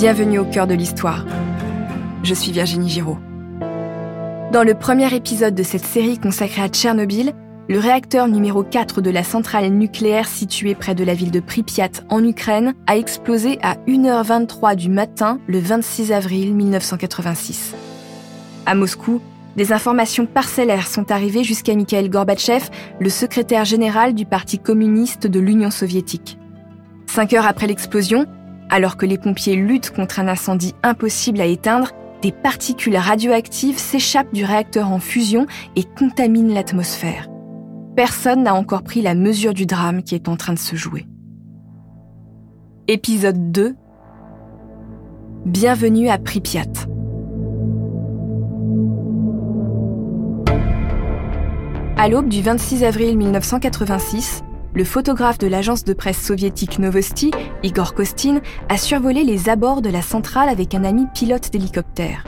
Bienvenue au cœur de l'histoire. Je suis Virginie Giraud. Dans le premier épisode de cette série consacrée à Tchernobyl, le réacteur numéro 4 de la centrale nucléaire située près de la ville de Pripyat en Ukraine a explosé à 1h23 du matin le 26 avril 1986. À Moscou, des informations parcellaires sont arrivées jusqu'à Mikhail Gorbatchev, le secrétaire général du Parti communiste de l'Union soviétique. Cinq heures après l'explosion, alors que les pompiers luttent contre un incendie impossible à éteindre, des particules radioactives s'échappent du réacteur en fusion et contaminent l'atmosphère. Personne n'a encore pris la mesure du drame qui est en train de se jouer. Épisode 2 Bienvenue à Pripyat. À l'aube du 26 avril 1986, le photographe de l'agence de presse soviétique Novosti, Igor Kostin, a survolé les abords de la centrale avec un ami pilote d'hélicoptère.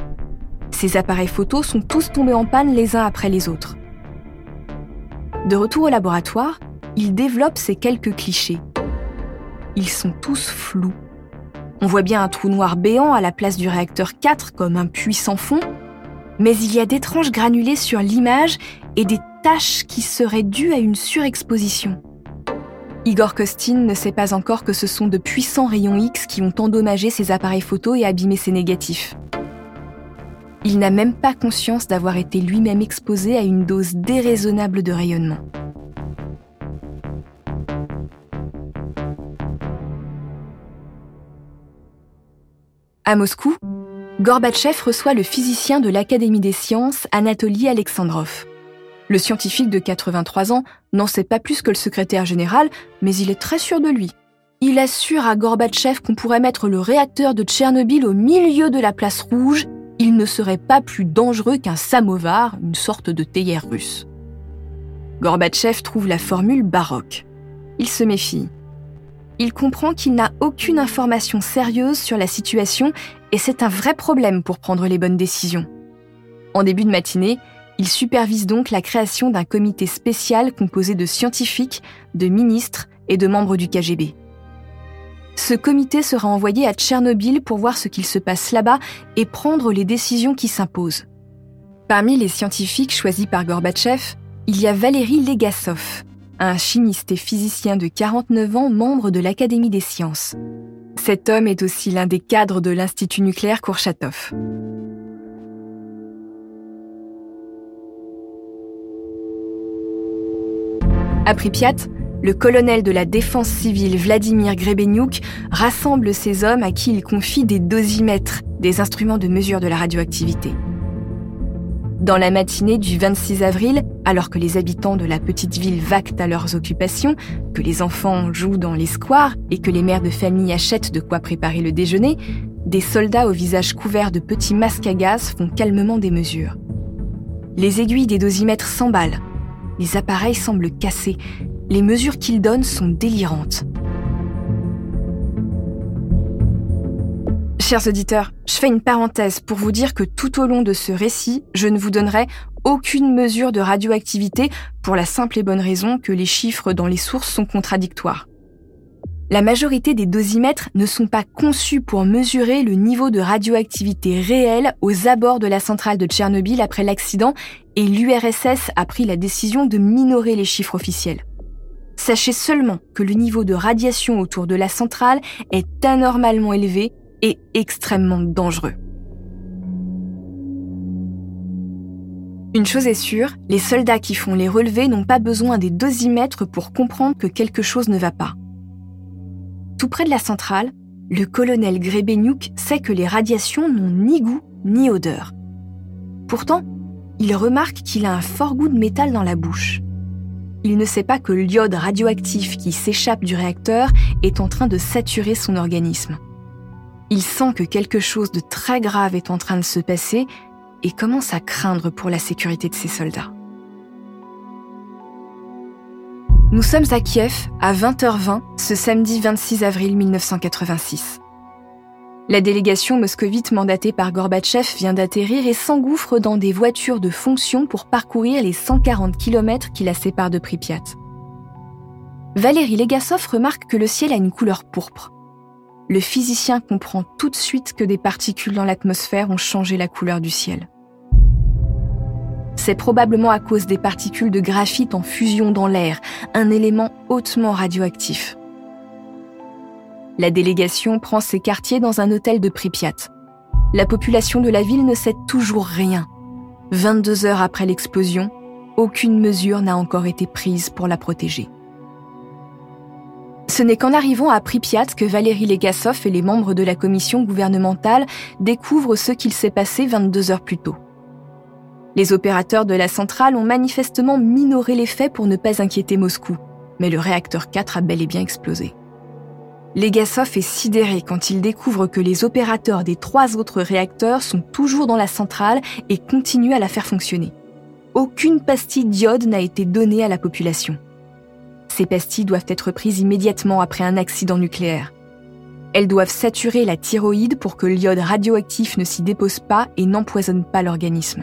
Ces appareils photos sont tous tombés en panne les uns après les autres. De retour au laboratoire, il développe ces quelques clichés. Ils sont tous flous. On voit bien un trou noir béant à la place du réacteur 4 comme un puits sans fond, mais il y a d'étranges granulés sur l'image et des taches qui seraient dues à une surexposition. Igor Kostin ne sait pas encore que ce sont de puissants rayons X qui ont endommagé ses appareils photo et abîmé ses négatifs. Il n'a même pas conscience d'avoir été lui-même exposé à une dose déraisonnable de rayonnement. À Moscou, Gorbatchev reçoit le physicien de l'Académie des sciences Anatoly Alexandrov. Le scientifique de 83 ans n'en sait pas plus que le secrétaire général, mais il est très sûr de lui. Il assure à Gorbatchev qu'on pourrait mettre le réacteur de Tchernobyl au milieu de la place rouge. Il ne serait pas plus dangereux qu'un samovar, une sorte de théière russe. Gorbatchev trouve la formule baroque. Il se méfie. Il comprend qu'il n'a aucune information sérieuse sur la situation et c'est un vrai problème pour prendre les bonnes décisions. En début de matinée, il supervise donc la création d'un comité spécial composé de scientifiques, de ministres et de membres du KGB. Ce comité sera envoyé à Tchernobyl pour voir ce qu'il se passe là-bas et prendre les décisions qui s'imposent. Parmi les scientifiques choisis par Gorbatchev, il y a Valéry Legasov, un chimiste et physicien de 49 ans, membre de l'Académie des sciences. Cet homme est aussi l'un des cadres de l'Institut nucléaire Kourchatov. À Pripyat, le colonel de la défense civile Vladimir Grebenyuk rassemble ces hommes à qui il confie des dosimètres, des instruments de mesure de la radioactivité. Dans la matinée du 26 avril, alors que les habitants de la petite ville vaquent à leurs occupations, que les enfants jouent dans les squares et que les mères de famille achètent de quoi préparer le déjeuner, des soldats au visage couvert de petits masques à gaz font calmement des mesures. Les aiguilles des dosimètres s'emballent, les appareils semblent cassés. Les mesures qu'ils donnent sont délirantes. Chers auditeurs, je fais une parenthèse pour vous dire que tout au long de ce récit, je ne vous donnerai aucune mesure de radioactivité pour la simple et bonne raison que les chiffres dans les sources sont contradictoires. La majorité des dosimètres ne sont pas conçus pour mesurer le niveau de radioactivité réel aux abords de la centrale de Tchernobyl après l'accident et l'URSS a pris la décision de minorer les chiffres officiels. Sachez seulement que le niveau de radiation autour de la centrale est anormalement élevé et extrêmement dangereux. Une chose est sûre, les soldats qui font les relevés n'ont pas besoin des dosimètres pour comprendre que quelque chose ne va pas. Tout près de la centrale, le colonel Grebenyuk sait que les radiations n'ont ni goût ni odeur. Pourtant, il remarque qu'il a un fort goût de métal dans la bouche. Il ne sait pas que l'iode radioactif qui s'échappe du réacteur est en train de saturer son organisme. Il sent que quelque chose de très grave est en train de se passer et commence à craindre pour la sécurité de ses soldats. Nous sommes à Kiev à 20h20 ce samedi 26 avril 1986. La délégation moscovite mandatée par Gorbatchev vient d'atterrir et s'engouffre dans des voitures de fonction pour parcourir les 140 km qui la séparent de Pripyat. Valérie Legasov remarque que le ciel a une couleur pourpre. le physicien comprend tout de suite que des particules dans l'atmosphère ont changé la couleur du ciel. C'est probablement à cause des particules de graphite en fusion dans l'air, un élément hautement radioactif. La délégation prend ses quartiers dans un hôtel de Pripyat. La population de la ville ne sait toujours rien. 22 heures après l'explosion, aucune mesure n'a encore été prise pour la protéger. Ce n'est qu'en arrivant à Pripyat que Valérie Legasov et les membres de la commission gouvernementale découvrent ce qu'il s'est passé 22 heures plus tôt. Les opérateurs de la centrale ont manifestement minoré les faits pour ne pas inquiéter Moscou, mais le réacteur 4 a bel et bien explosé. Legasov est sidéré quand il découvre que les opérateurs des trois autres réacteurs sont toujours dans la centrale et continuent à la faire fonctionner. Aucune pastille d'iode n'a été donnée à la population. Ces pastilles doivent être prises immédiatement après un accident nucléaire. Elles doivent saturer la thyroïde pour que l'iode radioactif ne s'y dépose pas et n'empoisonne pas l'organisme.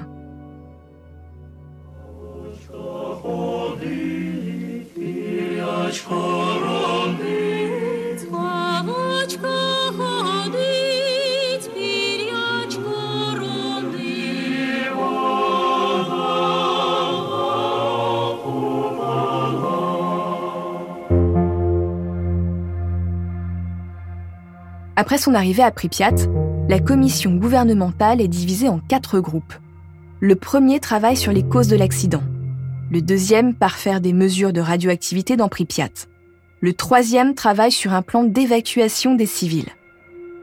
Après son arrivée à Pripyat, la commission gouvernementale est divisée en quatre groupes. Le premier travaille sur les causes de l'accident. Le deuxième part faire des mesures de radioactivité dans Pripyat. Le troisième travaille sur un plan d'évacuation des civils.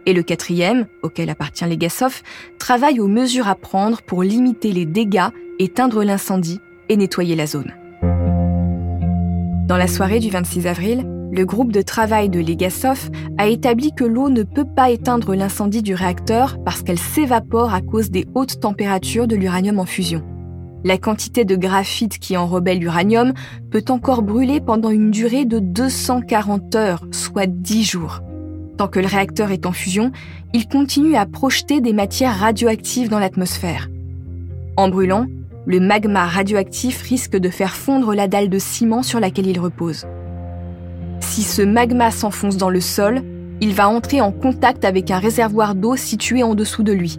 Et le quatrième, auquel appartient Legasov, travaille aux mesures à prendre pour limiter les dégâts, éteindre l'incendie et nettoyer la zone. Dans la soirée du 26 avril, le groupe de travail de Legasov a établi que l'eau ne peut pas éteindre l'incendie du réacteur parce qu'elle s'évapore à cause des hautes températures de l'uranium en fusion. La quantité de graphite qui enrobait l'uranium peut encore brûler pendant une durée de 240 heures, soit 10 jours. Tant que le réacteur est en fusion, il continue à projeter des matières radioactives dans l'atmosphère. En brûlant, le magma radioactif risque de faire fondre la dalle de ciment sur laquelle il repose. Si ce magma s'enfonce dans le sol, il va entrer en contact avec un réservoir d'eau situé en dessous de lui.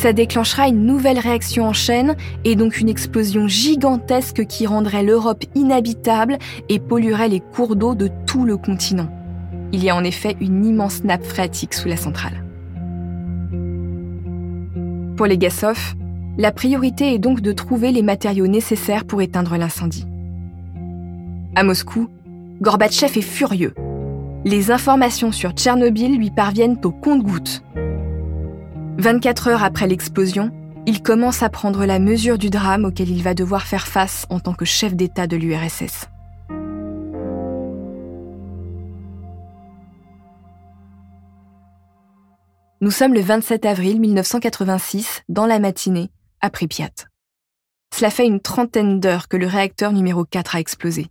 Ça déclenchera une nouvelle réaction en chaîne et donc une explosion gigantesque qui rendrait l'Europe inhabitable et polluerait les cours d'eau de tout le continent. Il y a en effet une immense nappe phréatique sous la centrale. Pour les Gassov, la priorité est donc de trouver les matériaux nécessaires pour éteindre l'incendie. À Moscou, Gorbatchev est furieux. Les informations sur Tchernobyl lui parviennent au compte-gouttes. 24 heures après l'explosion, il commence à prendre la mesure du drame auquel il va devoir faire face en tant que chef d'État de l'URSS. Nous sommes le 27 avril 1986, dans la matinée, à Pripyat. Cela fait une trentaine d'heures que le réacteur numéro 4 a explosé.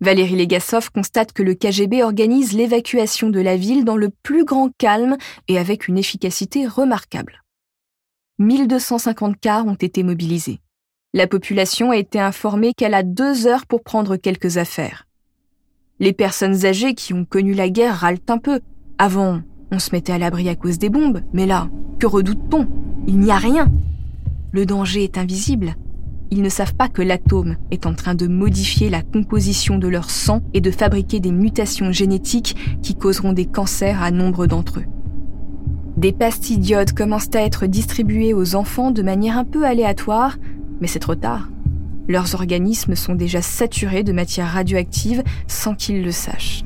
Valérie Legasov constate que le KGB organise l'évacuation de la ville dans le plus grand calme et avec une efficacité remarquable. 1250 cars ont été mobilisés. La population a été informée qu'elle a deux heures pour prendre quelques affaires. Les personnes âgées qui ont connu la guerre râlent un peu. Avant, on se mettait à l'abri à cause des bombes, mais là, que redoute-t-on? Il n'y a rien. Le danger est invisible ils ne savent pas que l'atome est en train de modifier la composition de leur sang et de fabriquer des mutations génétiques qui causeront des cancers à nombre d'entre eux. Des pastilles d'iode commencent à être distribuées aux enfants de manière un peu aléatoire, mais c'est trop tard. Leurs organismes sont déjà saturés de matière radioactive sans qu'ils le sachent.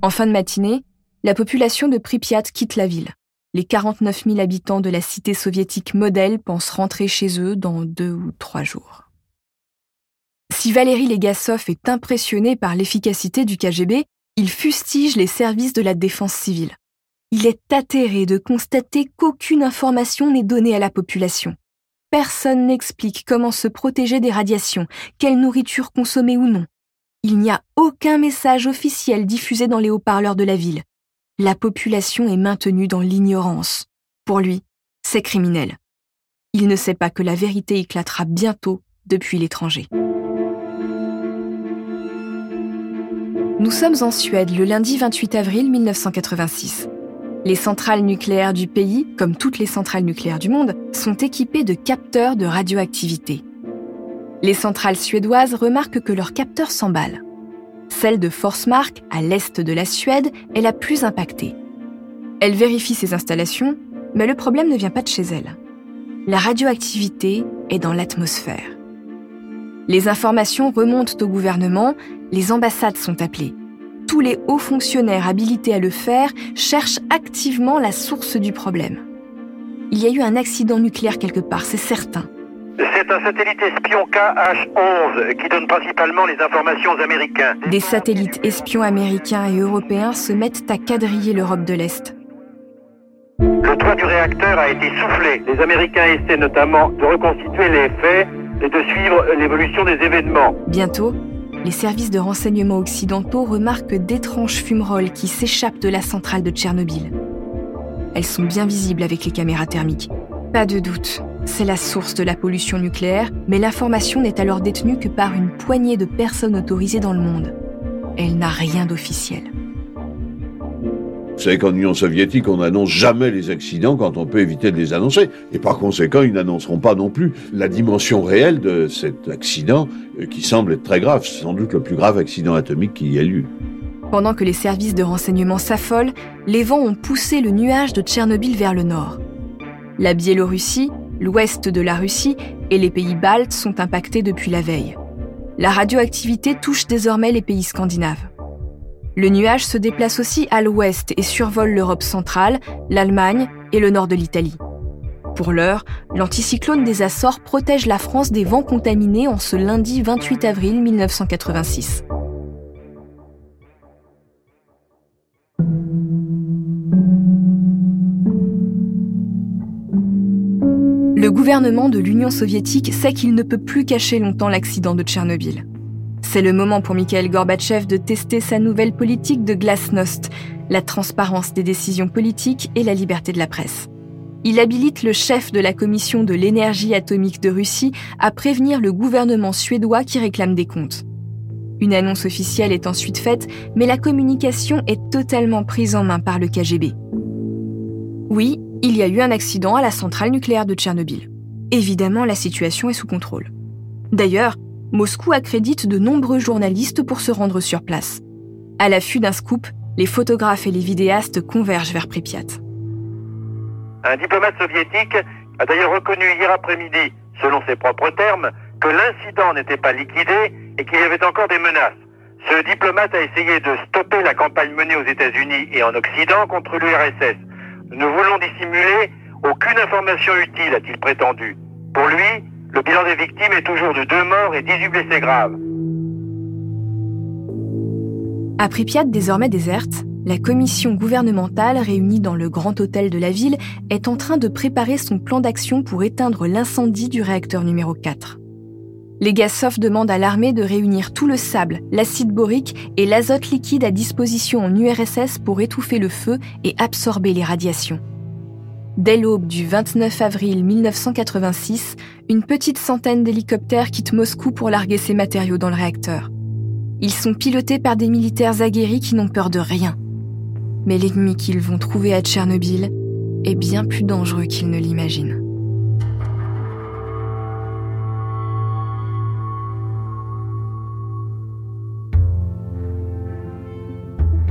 En fin de matinée, la population de Pripyat quitte la ville. Les 49 000 habitants de la cité soviétique modèle pensent rentrer chez eux dans deux ou trois jours. Si Valéry Legasov est impressionné par l'efficacité du KGB, il fustige les services de la défense civile. Il est atterré de constater qu'aucune information n'est donnée à la population. Personne n'explique comment se protéger des radiations, quelle nourriture consommer ou non. Il n'y a aucun message officiel diffusé dans les haut-parleurs de la ville la population est maintenue dans l'ignorance. Pour lui, c'est criminel. Il ne sait pas que la vérité éclatera bientôt depuis l'étranger. Nous sommes en Suède le lundi 28 avril 1986. Les centrales nucléaires du pays, comme toutes les centrales nucléaires du monde, sont équipées de capteurs de radioactivité. Les centrales suédoises remarquent que leurs capteurs s'emballent. Celle de Forsmark, à l'est de la Suède, est la plus impactée. Elle vérifie ses installations, mais le problème ne vient pas de chez elle. La radioactivité est dans l'atmosphère. Les informations remontent au gouvernement, les ambassades sont appelées tous les hauts fonctionnaires habilités à le faire cherchent activement la source du problème. Il y a eu un accident nucléaire quelque part, c'est certain. C'est un satellite espion KH-11 qui donne principalement les informations américains. Des satellites espions américains et européens se mettent à quadriller l'Europe de l'Est. Le toit du réacteur a été soufflé. Les Américains essaient notamment de reconstituer les faits et de suivre l'évolution des événements. Bientôt, les services de renseignement occidentaux remarquent d'étranges fumerolles qui s'échappent de la centrale de Tchernobyl. Elles sont bien visibles avec les caméras thermiques. Pas de doute, c'est la source de la pollution nucléaire, mais l'information n'est alors détenue que par une poignée de personnes autorisées dans le monde. Elle n'a rien d'officiel. Vous savez qu'en Union soviétique, on n'annonce jamais les accidents quand on peut éviter de les annoncer. Et par conséquent, ils n'annonceront pas non plus la dimension réelle de cet accident euh, qui semble être très grave. C'est sans doute le plus grave accident atomique qui y a eu. Pendant que les services de renseignement s'affolent, les vents ont poussé le nuage de Tchernobyl vers le nord. La Biélorussie, l'ouest de la Russie et les pays baltes sont impactés depuis la veille. La radioactivité touche désormais les pays scandinaves. Le nuage se déplace aussi à l'ouest et survole l'Europe centrale, l'Allemagne et le nord de l'Italie. Pour l'heure, l'anticyclone des Açores protège la France des vents contaminés en ce lundi 28 avril 1986. Le gouvernement de l'Union soviétique sait qu'il ne peut plus cacher longtemps l'accident de Tchernobyl. C'est le moment pour Mikhail Gorbatchev de tester sa nouvelle politique de glasnost, la transparence des décisions politiques et la liberté de la presse. Il habilite le chef de la commission de l'énergie atomique de Russie à prévenir le gouvernement suédois qui réclame des comptes. Une annonce officielle est ensuite faite, mais la communication est totalement prise en main par le KGB. Oui, il y a eu un accident à la centrale nucléaire de Tchernobyl. Évidemment, la situation est sous contrôle. D'ailleurs, Moscou accrédite de nombreux journalistes pour se rendre sur place. À l'affût d'un scoop, les photographes et les vidéastes convergent vers Pripyat. Un diplomate soviétique a d'ailleurs reconnu hier après-midi, selon ses propres termes, que l'incident n'était pas liquidé et qu'il y avait encore des menaces. Ce diplomate a essayé de stopper la campagne menée aux États-Unis et en Occident contre l'URSS. Nous voulons dissimuler aucune information utile, a-t-il prétendu. Pour lui, le bilan des victimes est toujours de deux morts et 18 blessés graves. À Pripyat, désormais déserte, la commission gouvernementale réunie dans le grand hôtel de la ville est en train de préparer son plan d'action pour éteindre l'incendie du réacteur numéro 4. Les Gassov demandent à l'armée de réunir tout le sable, l'acide borique et l'azote liquide à disposition en URSS pour étouffer le feu et absorber les radiations. Dès l'aube du 29 avril 1986, une petite centaine d'hélicoptères quittent Moscou pour larguer ces matériaux dans le réacteur. Ils sont pilotés par des militaires aguerris qui n'ont peur de rien. Mais l'ennemi qu'ils vont trouver à Tchernobyl est bien plus dangereux qu'ils ne l'imaginent.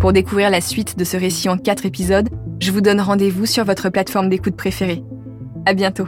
Pour découvrir la suite de ce récit en quatre épisodes, je vous donne rendez-vous sur votre plateforme d'écoute préférée. À bientôt.